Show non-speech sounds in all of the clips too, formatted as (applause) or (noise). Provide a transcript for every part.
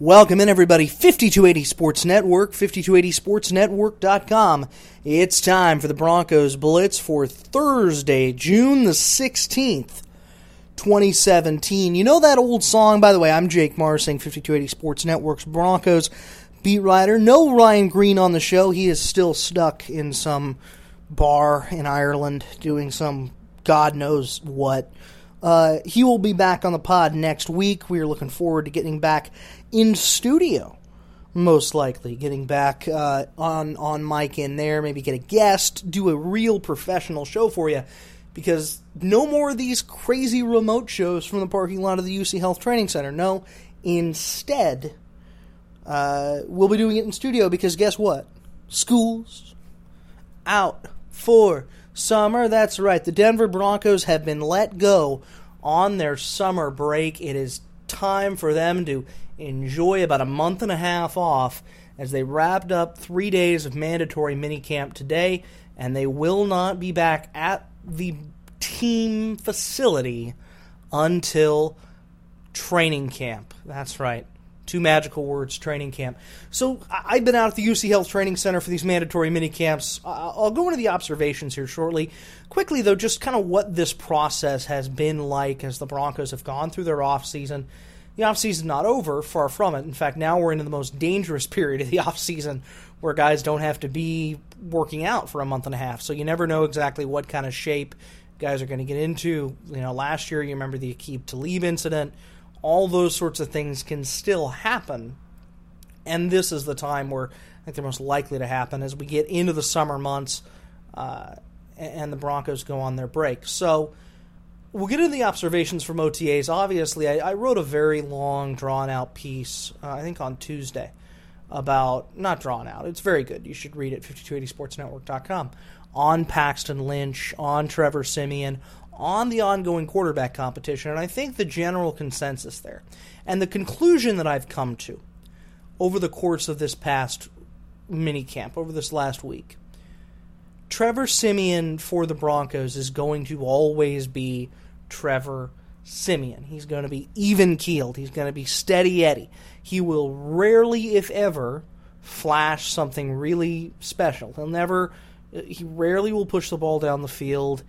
Welcome in, everybody. 5280 Sports Network, 5280sportsnetwork.com. It's time for the Broncos Blitz for Thursday, June the 16th, 2017. You know that old song, by the way, I'm Jake Marsing, 5280 Sports Network's Broncos beat writer. No Ryan Green on the show. He is still stuck in some bar in Ireland doing some God knows what. Uh, he will be back on the pod next week. We are looking forward to getting back in studio, most likely getting back uh, on on mic in there. Maybe get a guest, do a real professional show for you, because no more of these crazy remote shows from the parking lot of the UC Health Training Center. No, instead, uh, we'll be doing it in studio because guess what? Schools out for summer. That's right. The Denver Broncos have been let go on their summer break. It is time for them to enjoy about a month and a half off as they wrapped up three days of mandatory minicamp today, and they will not be back at the team facility until training camp. That's right. Two magical words, training camp. So I've been out at the UC Health Training Center for these mandatory mini camps. I'll go into the observations here shortly. Quickly, though, just kind of what this process has been like as the Broncos have gone through their off season. The off season's not over, far from it. In fact, now we're into the most dangerous period of the (laughs) off season where guys don't have to be working out for a month and a half. So you never know exactly what kind of shape guys are going to get into. You know, last year you remember the Aqib Talib incident all those sorts of things can still happen. And this is the time where I think they're most likely to happen as we get into the summer months uh, and the Broncos go on their break. So we'll get into the observations from OTAs. Obviously, I, I wrote a very long, drawn out piece, uh, I think on Tuesday, about, not drawn out, it's very good. You should read it, 5280sportsnetwork.com, on Paxton Lynch, on Trevor Siemian, on the ongoing quarterback competition, and I think the general consensus there, and the conclusion that I've come to over the course of this past mini camp, over this last week, Trevor Siemian for the Broncos is going to always be Trevor Siemian. He's going to be even keeled. He's going to be steady Eddie. He will rarely, if ever, flash something really special. He'll never, he rarely will push the ball down the field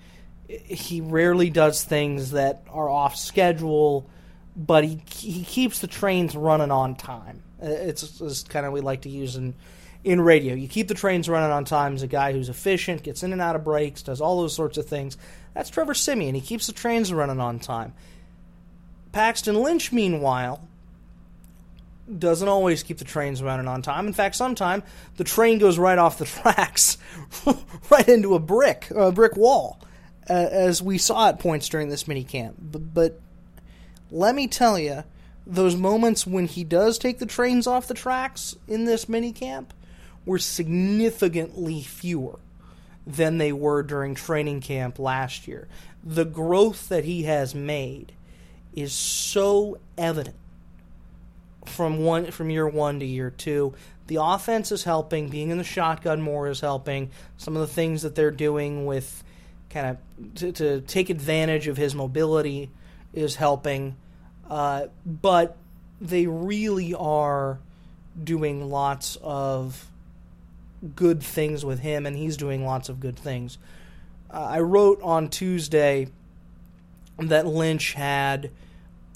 he rarely does things that are off schedule, but he he keeps the trains running on time. Uh, it's, it's kind of we like to use in in radio. You keep the trains running on time as a guy who's efficient, gets in and out of breaks, does all those sorts of things. That's Trevor Siemian. He keeps the trains running on time. Paxton Lynch, meanwhile, doesn't always keep the trains running on time. In fact, sometimes the train goes right off the (laughs) tracks, (laughs) right into a brick, a brick wall as we saw at points during this mini camp. But, but let me tell you, those moments when he does take the trains off the tracks in this mini camp were significantly fewer than they were during training camp last year. The growth that he has made is so evident from one from year one to year two. The offense is helping. Being in the shotgun more is helping. Some of the things that they're doing with kind of to, to, take advantage of his mobility is helping. Uh, but they really are doing lots of good things with him, and he's doing lots of good things. Uh, I wrote on Tuesday that Lynch had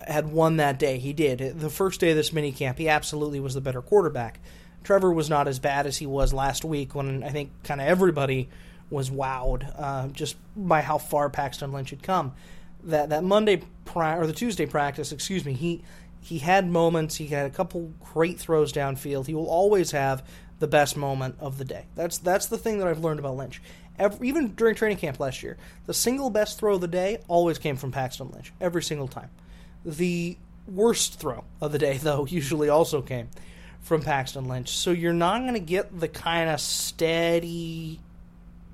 had won that day. He did. The first day of this mini camp, he absolutely was the better quarterback. Trevor was not as bad as he was last week when I think kind of everybody was wowed uh, just by how far Paxton Lynch had come. That that Monday pra- or the Tuesday practice, excuse me, he he had moments. He had a couple great throws downfield. He will always have the best moment of the day. That's that's the thing that I've learned about Lynch. Every, even during training camp last year, the single best throw of the day always came from Paxton Lynch every single time. The worst throw of the day, (laughs) though, usually also came from Paxton Lynch. So you're not going to get the kind of steady,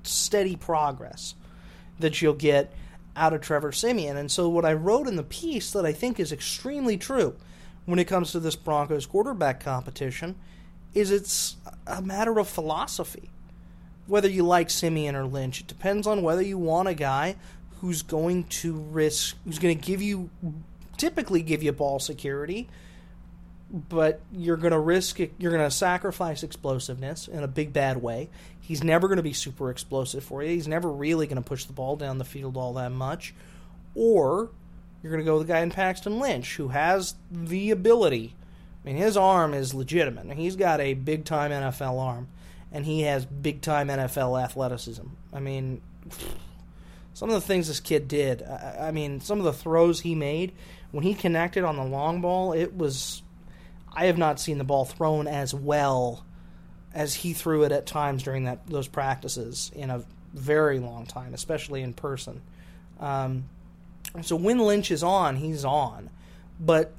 steady progress that you'll get out of Trevor Siemian. And so what I wrote in the piece that I think is extremely true when it comes to this Broncos quarterback competition is it's a matter of philosophy. Whether you like Siemian or Lynch, it depends on whether you want a guy who's going to risk, who's going to give you, typically give you ball security, but you're going to risk you're going to sacrifice explosiveness in a big bad way. He's never going to be super explosive for you. He's never really going to push the ball down the field all that much. Or you're going to go with a guy in Paxton Lynch who has the ability. I mean, his arm is legitimate. He's got a big time NFL arm, and he has big time NFL athleticism. I mean, some of the things this kid did. I, I mean, some of the throws he made when he connected on the long ball, it was I have not seen the ball thrown as well as he threw it at times during that those practices in a very long time, especially in person. Um, so when Lynch is on, he's on, but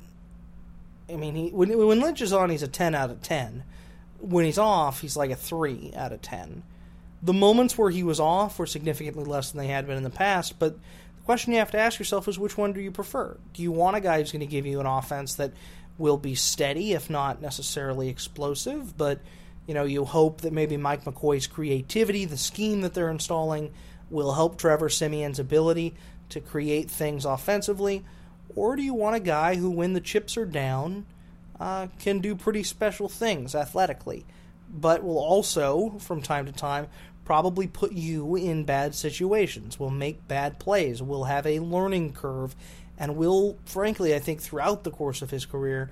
I mean, he when when Lynch is on, he's a ten out of ten. When he's off, he's like a three out of ten. The moments where he was off were significantly less than they had been in the past, but the question you have to ask yourself is which one do you prefer? Do you want a guy who's going to give you an offense that will be steady, if not necessarily explosive. But you know, you hope that maybe Mike McCoy's creativity, the scheme that they're installing, will help Trevor Siemian's ability to create things offensively. Or do you want a guy who, when the chips are down, uh, can do pretty special things athletically, but will also, from time to time, probably put you in bad situations, will make bad plays, will have a learning curve and will, frankly, I think throughout the course of his career,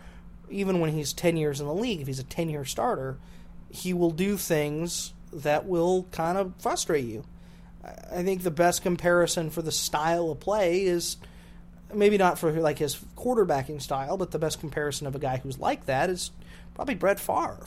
even when he's 10 years in the league, if he's a 10 year starter, he will do things that will kind of frustrate you. I think the best comparison for the style of play is maybe not for like his quarterbacking style, but the best comparison of a guy who's like that is probably Brett Favre.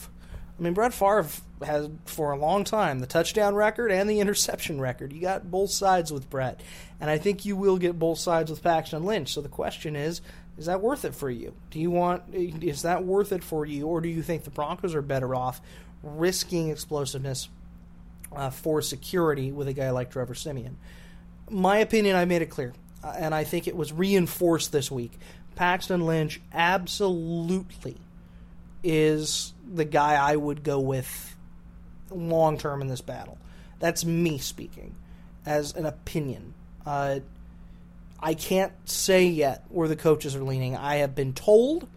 I mean, Brett Favre has for a long time the touchdown record and the interception record. You got both sides with Brett, and I think you will get both sides with Paxton Lynch. So the question is, is that worth it for you? Do you want is that worth it for you, or do you think the Broncos are better off risking explosiveness uh, for security with a guy like Trevor Siemian? My opinion, I made it clear, and I think it was reinforced this week. Paxton Lynch absolutely is the guy I would go with long term in this battle. That's me speaking as an opinion. Uh, I can't say yet where the coaches are leaning. I have been told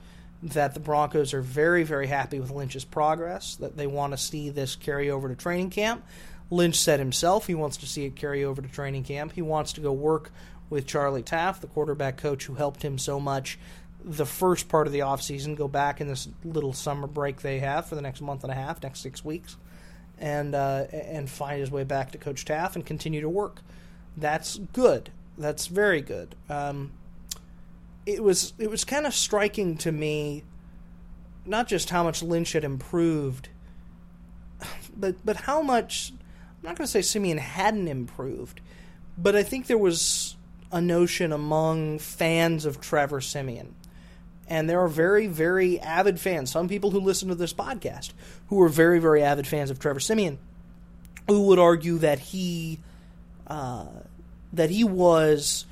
that the Broncos are very, very happy with Lynch's progress, that they want to see this carry over to training camp. Lynch said himself he wants to see it carry over to training camp. He wants to go work with Charlie Taft, the quarterback coach who helped him so much the first part of the offseason, go back in this little summer break they have for the next month and a half, next six weeks, and uh, and find his way back to Coach Taft and continue to work. That's good. That's very good. Um, it was it was kind of striking to me, not just how much Lynch had improved, but but how much. I'm not going to say Siemian hadn't improved, but I think there was a notion among fans of Trevor Siemian. and there are very, very avid fans. Some people who listen to this podcast who are very, very avid fans of Trevor Siemian, who would argue that he uh, that he was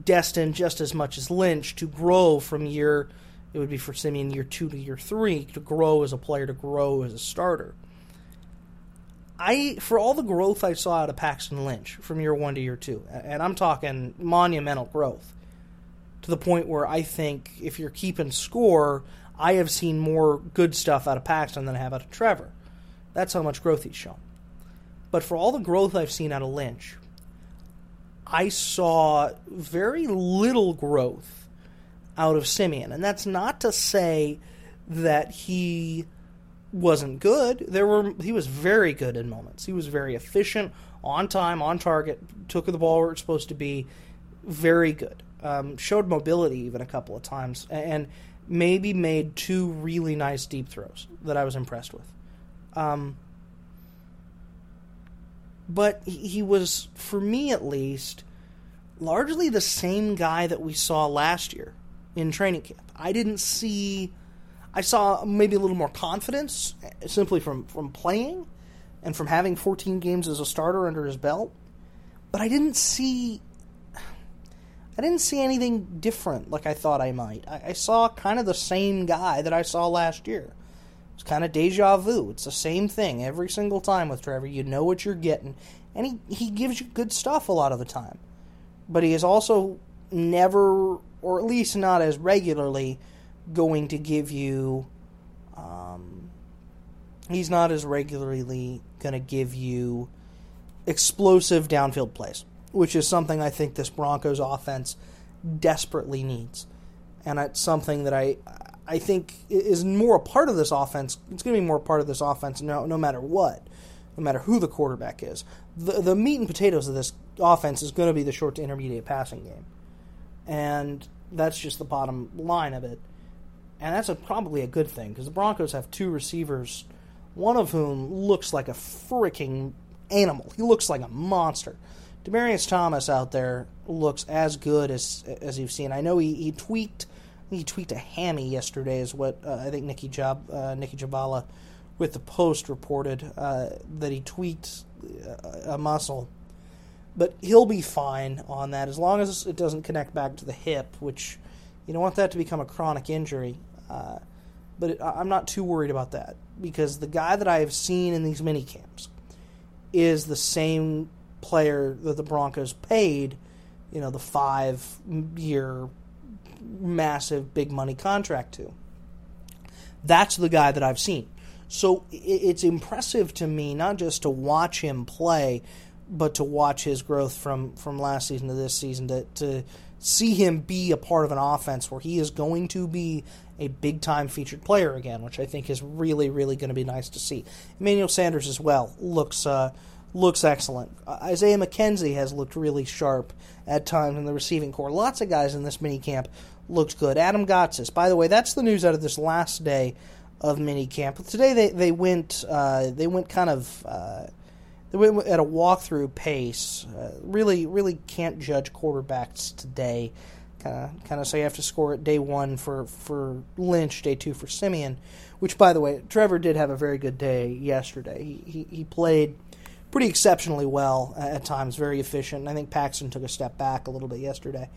destined just as much as Lynch to grow from year. It would be for Siemian year two to year three to grow as a player, to grow as a starter. I, for all the growth I saw out of Paxton Lynch from year one to year two, and I'm talking monumental growth to the point where I think if you're keeping score, I have seen more good stuff out of Paxton than I have out of Trevor. That's how much growth he's shown. But for all the growth I've seen out of Lynch, I saw very little growth out of Siemian. And that's not to say that he wasn't good. There were he was very good in moments. He was very efficient, on time, on target, took the ball where it's supposed to be. Very good um, showed mobility even a couple of times, and maybe made two really nice deep throws that I was impressed with. Um, but he was, for me at least, largely the same guy that we saw last year in training camp. I didn't see, I saw maybe a little more confidence eh, simply from, from playing and from having 14 games as a starter under his belt. But I didn't see I didn't see anything different like I thought I might. I, I saw kind of the same guy that I saw last year. It's kind of deja vu. It's the same thing every single time with Trevor. You know what you're getting, and he, he gives you good stuff a lot of the time. But he is also never, or at least not as regularly, going to give you. Um, he's not as regularly going to give you explosive downfield plays which is something I think this Broncos offense desperately needs. And it's something that I I think is more a part of this offense. It's going to be more a part of this offense no no matter what, no matter who the quarterback is. The the meat and potatoes of this offense is going to be the short to intermediate passing game. And that's just the bottom line of it. And that's a, probably a good thing because the Broncos have two receivers, one of whom looks like a freaking animal. He looks like a monster. Demaryius Thomas out there looks as good as as you've seen. I know he, he tweaked he tweaked a hammy yesterday, is what uh, I think Nicki Job uh, Jhabvala with the Post reported uh, that he tweaked uh, a muscle, but he'll be fine on that as long as it doesn't connect back to the hip, which you don't want that to become a chronic injury. Uh, but it, I'm not too worried about that because the guy that I have seen in these mini camps is the same player that the Broncos paid, you know, the five year massive big money contract to. That's the guy that I've seen. So it's impressive to me not just to watch him play, but to watch his growth from, from last season to this season, to, to see him be a part of an offense where he is going to be a big time featured player again, which I think is really, really going to be nice to see. Emmanuel Sanders as well looks. Uh, looks excellent. Uh, Isaiah McKenzie has looked really sharp at times in the receiving corps. Lots of guys in this mini camp looked good. Adam Gotsis, by the way, that's the news out of this last day of mini camp. Today they they went uh, they went kind of uh, they went at a walkthrough pace. Uh, really really can't judge quarterbacks today. Kind of kind of say you have to score at day one for for Lynch, day two for Siemian. Which, by the way, Trevor did have a very good day yesterday. He he, he played pretty exceptionally well at times, very efficient. I think Paxton took a step back a little bit yesterday.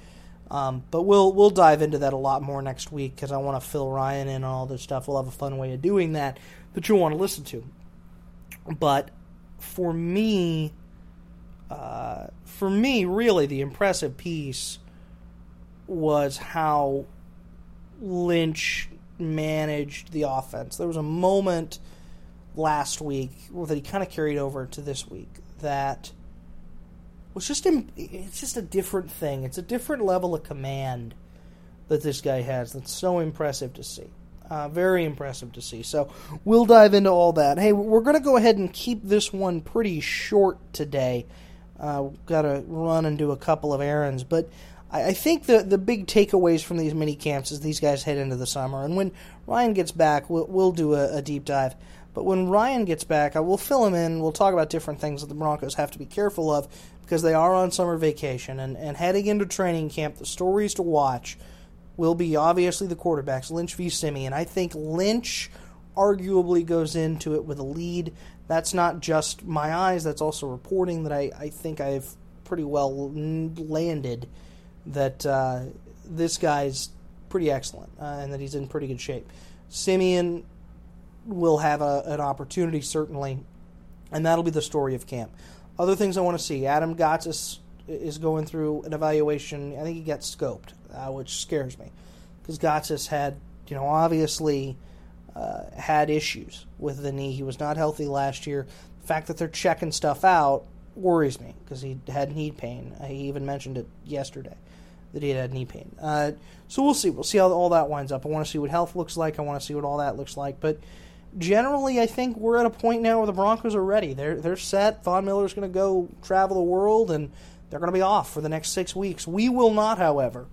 Um, but we'll we'll dive into that a lot more next week because I want to fill Ryan in on all this stuff. We'll have a fun way of doing that that you'll want to listen to. But for me, uh, for me, really, the impressive piece was how Lynch managed the offense. There was a moment last week that he kind of carried over to this week that was just it's just a different thing. It's a different level of command that this guy has. That's so impressive to see. Uh, very impressive to see. So we'll dive into all that. Hey, we're going to go ahead and keep this one pretty short today. Uh, Got to run and do a couple of errands, but I, think the the big takeaways from these mini camps is these guys head into the summer, and when Ryan gets back, we'll, we'll do a, a deep dive. But when Ryan gets back, I will fill him in. We'll talk about different things that the Broncos have to be careful of because they are on summer vacation and, and heading into training camp. The stories to watch will be obviously the quarterbacks, Lynch v. Siemian. I think Lynch arguably goes into it with a lead. That's not just my eyes, that's also reporting that I, I think I've pretty well landed that uh, this guy's pretty excellent uh, and that he's in pretty good shape. Siemian will have a, an opportunity, certainly, and that'll be the story of camp. Other things I want to see Adam Gotsis is going through an evaluation. I think he gets scoped, uh, which scares me because Gotsis had, you know, obviously uh, had issues with the knee. He was not healthy last year. The fact that they're checking stuff out worries me because he had knee pain. He even mentioned it yesterday that he had, knee pain. Uh, so we'll see. We'll see how all that winds up. I want to see what health looks like. I want to see what all that looks like. But generally, I think we're at a point now where the Broncos are ready. They're they're set. Von Miller's going to go travel the world, and they're going to be off for the next six weeks. We will not, however,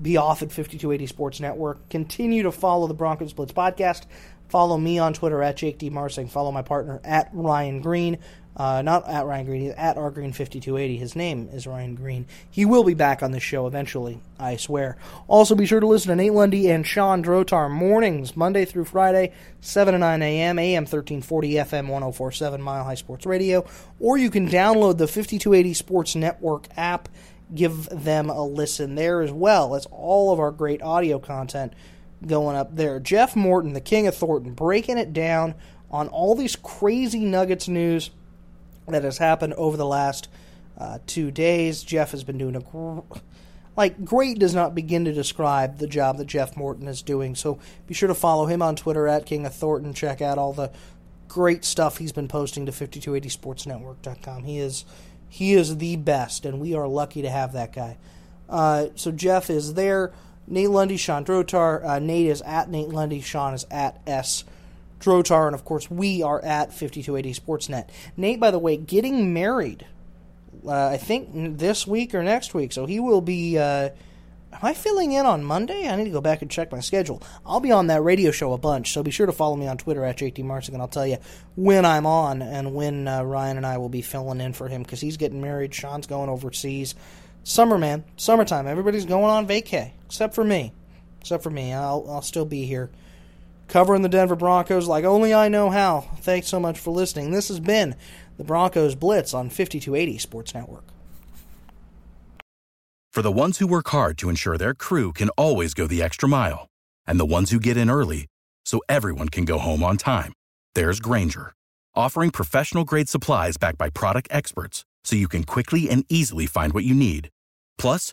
be off at 5280 Sports Network. Continue to follow the Broncos Blitz podcast. Follow me on Twitter at Jake D. Marsing. Follow my partner at Ryan Green. Uh, not at Ryan Green, he's at R Green 5280. His name is Ryan Green. He will be back on the show eventually, I swear. Also, be sure to listen to Nate Lundy and Sean Drotar mornings, Monday through Friday, 7 to 9 a.m., AM 1340, FM 1047, Mile High Sports Radio. Or you can download the 5280 Sports Network app. Give them a listen there as well. It's all of our great audio content going up there. Jeff Morton, the King of Thornton, breaking it down on all these crazy Nuggets news that has happened over the last uh, two days. Jeff has been doing a gr- like great does not begin to describe the job that Jeff Morton is doing. So be sure to follow him on Twitter at King of Thornton. Check out all the great stuff he's been posting to 5280sportsnetwork.com. He is he is the best, and we are lucky to have that guy. Uh, so Jeff is there. Nate Lundy, Sean Drotar. Uh, Nate is at Nate Lundy. Sean is at S. Drotar, and of course, we are at 5280 Sportsnet. Nate, by the way, getting married, uh, I think this week or next week, so he will be. Uh, am I filling in on Monday? I need to go back and check my schedule. I'll be on that radio show a bunch, so be sure to follow me on Twitter at JT Marsing, and I'll tell you when I'm on and when uh, Ryan and I will be filling in for him because he's getting married. Sean's going overseas. Summer, man, summertime. Everybody's going on vacay except for me. Except for me, I'll I'll still be here covering the Denver Broncos like only I know how. Thanks so much for listening. This has been the Broncos Blitz on 5280 Sports Network. For the ones who work hard to ensure their crew can always go the extra mile, and the ones who get in early so everyone can go home on time, there's Grainger, offering professional grade supplies backed by product experts so you can quickly and easily find what you need. Plus,